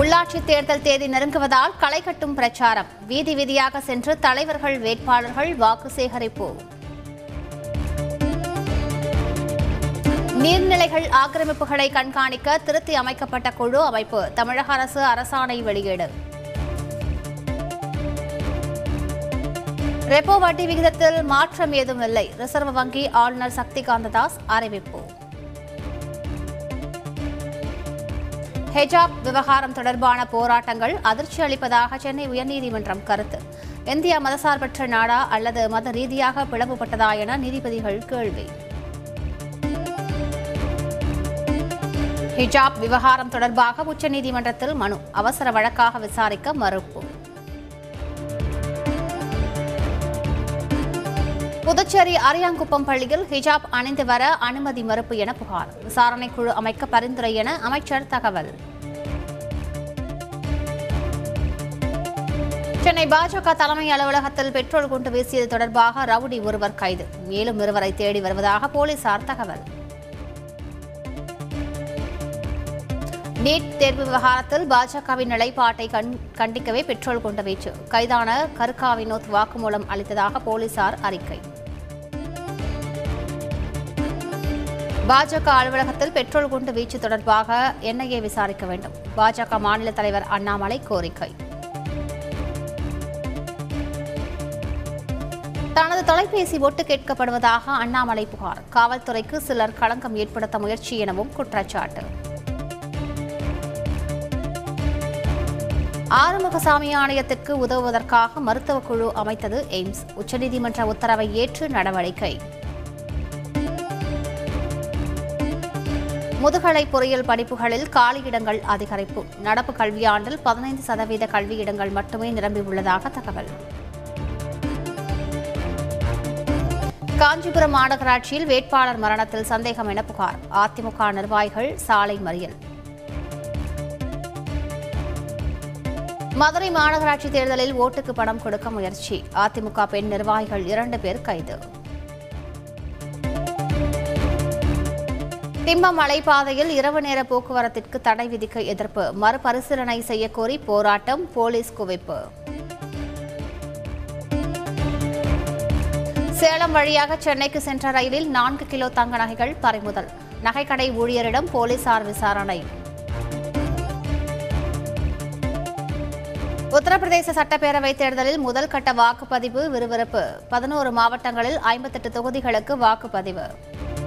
உள்ளாட்சி தேர்தல் தேதி நெருங்குவதால் களை கட்டும் பிரச்சாரம். வீதி வீதியாக சென்று தலைவர்கள் வேட்பாளர்கள் வாக்கு சேகரிப்பு. நீர்நிலைகள் ஆக்கிரமிப்புகளை கண்காணிக்க திருத்தி அமைக்கப்பட்ட குழு அமைப்பு. தமிழக அரசு அரசாணை வெளியீடு. ரெப்போ வட்டி விகிதத்தில் மாற்றம் ஏதும் இல்லை ரிசர்வ் வங்கி ஆளுநர் சக்திகாந்த தாஸ் அறிவிப்பு. ஹெஜாப் விவகாரம் தொடர்பான போராட்டங்கள் அதிர்ச்சி அளிப்பதாக சென்னை உயர்நீதிமன்றம் கருத்து. இந்தியா மதசார்பற்ற நாடா அல்லது மத ரீதியாக பிளவுபட்டதா என நீதிபதிகள் கேள்வி. ஹிஜாப் விவகாரம் தொடர்பாக உச்சநீதிமன்றத்தில் மனு அவசர வழக்காக விசாரிக்க மறுப்பு. புதுச்சேரி அரியாங்குப்பம் பள்ளியில் ஹிஜாப் அணிந்து வர அனுமதி மறுப்பு என புகார். விசாரணைக்குழு அமைக்க பரிந்துரை என அமைச்சர் தகவல். சென்னை பாஜக தலைமை அலுவலகத்தில் பெட்ரோல் குண்டு வீசியது தொடர்பாக ரவுடி ஒருவர் கைது. மேலும் இருவரை தேடி வருவதாக போலீசார் தகவல். நீட் தேர்வு விவகாரத்தில் பாஜகவின் நிலைப்பாட்டை கண்- கண்டிக்கவே பெட்ரோல் கொண்ட வீச்சு. கைதான கருக்கா வினோத் வாக்குமூலம் அளித்ததாக போலீசார் அறிக்கை. பாஜக அலுவலகத்தில் பெட்ரோல் குண்டு வீச்சு தொடர்பாக என்ஐஏ விசாரிக்க வேண்டும். பாஜக மாநில தலைவர் அண்ணாமலை கோரிக்கை. தனது தொலைபேசி ஒட்டு கேட்கப்படுவதாக அண்ணாமலை புகார். காவல்துறைக்கு சிலர் களங்கம் ஏற்படுத்த முயற்சி எனவும் குற்றச்சாட்டு. ஆறுமுகசாமி ஆணையத்திற்கு உதவுவதற்காக மருத்துவ குழு அமைத்தது எய்ம்ஸ். உச்சநீதிமன்ற உத்தரவை ஏற்று நடவடிக்கை. முதுகலை பொறியியல் படிப்புகளில் காலியிடங்கள் அதிகரிப்பு. நடப்பு கல்வியாண்டில் பதினைந்து சதவீத கல்வியிடங்கள் மட்டுமே நிரம்பியுள்ளதாக தகவல். காஞ்சிபுரம் மாநகராட்சியில் வேட்பாளர் மரணத்தில் சந்தேகம் என புகார். அதிமுக நிர்வாகிகள் சாலை மறியல். மதுரை மாநகராட்சி தேர்தலில் ஓட்டுக்கு பணம் கொடுக்க முயற்சி. அதிமுக பெண் நிர்வாகிகள் இரண்டு பேர் கைது. திம்ப மலைப்பாதையில் இரவு நேர போக்குவரத்திற்கு தடை விதிக்க எதிர்ப்பு. மறுபரிசீலனை செய்யக்கோரி போராட்டம் போலீஸ் குவிப்பு. சேலம் வழியாக சென்னைக்கு சென்ற ரயிலில் நான்கு கிலோ தங்க நகைகள் பறிமுதல். நகைக்கடை ஊழியரிடம் போலீசார் விசாரணை. உத்தரப்பிரதேச சட்டப்பேரவைத் தேர்தலில் முதல் கட்ட வாக்குப்பதிவு விறுவிறுப்பு. பதினோரு மாவட்டங்களில் ஐம்பத்தெட்டு தொகுதிகளுக்கு வாக்குப்பதிவு.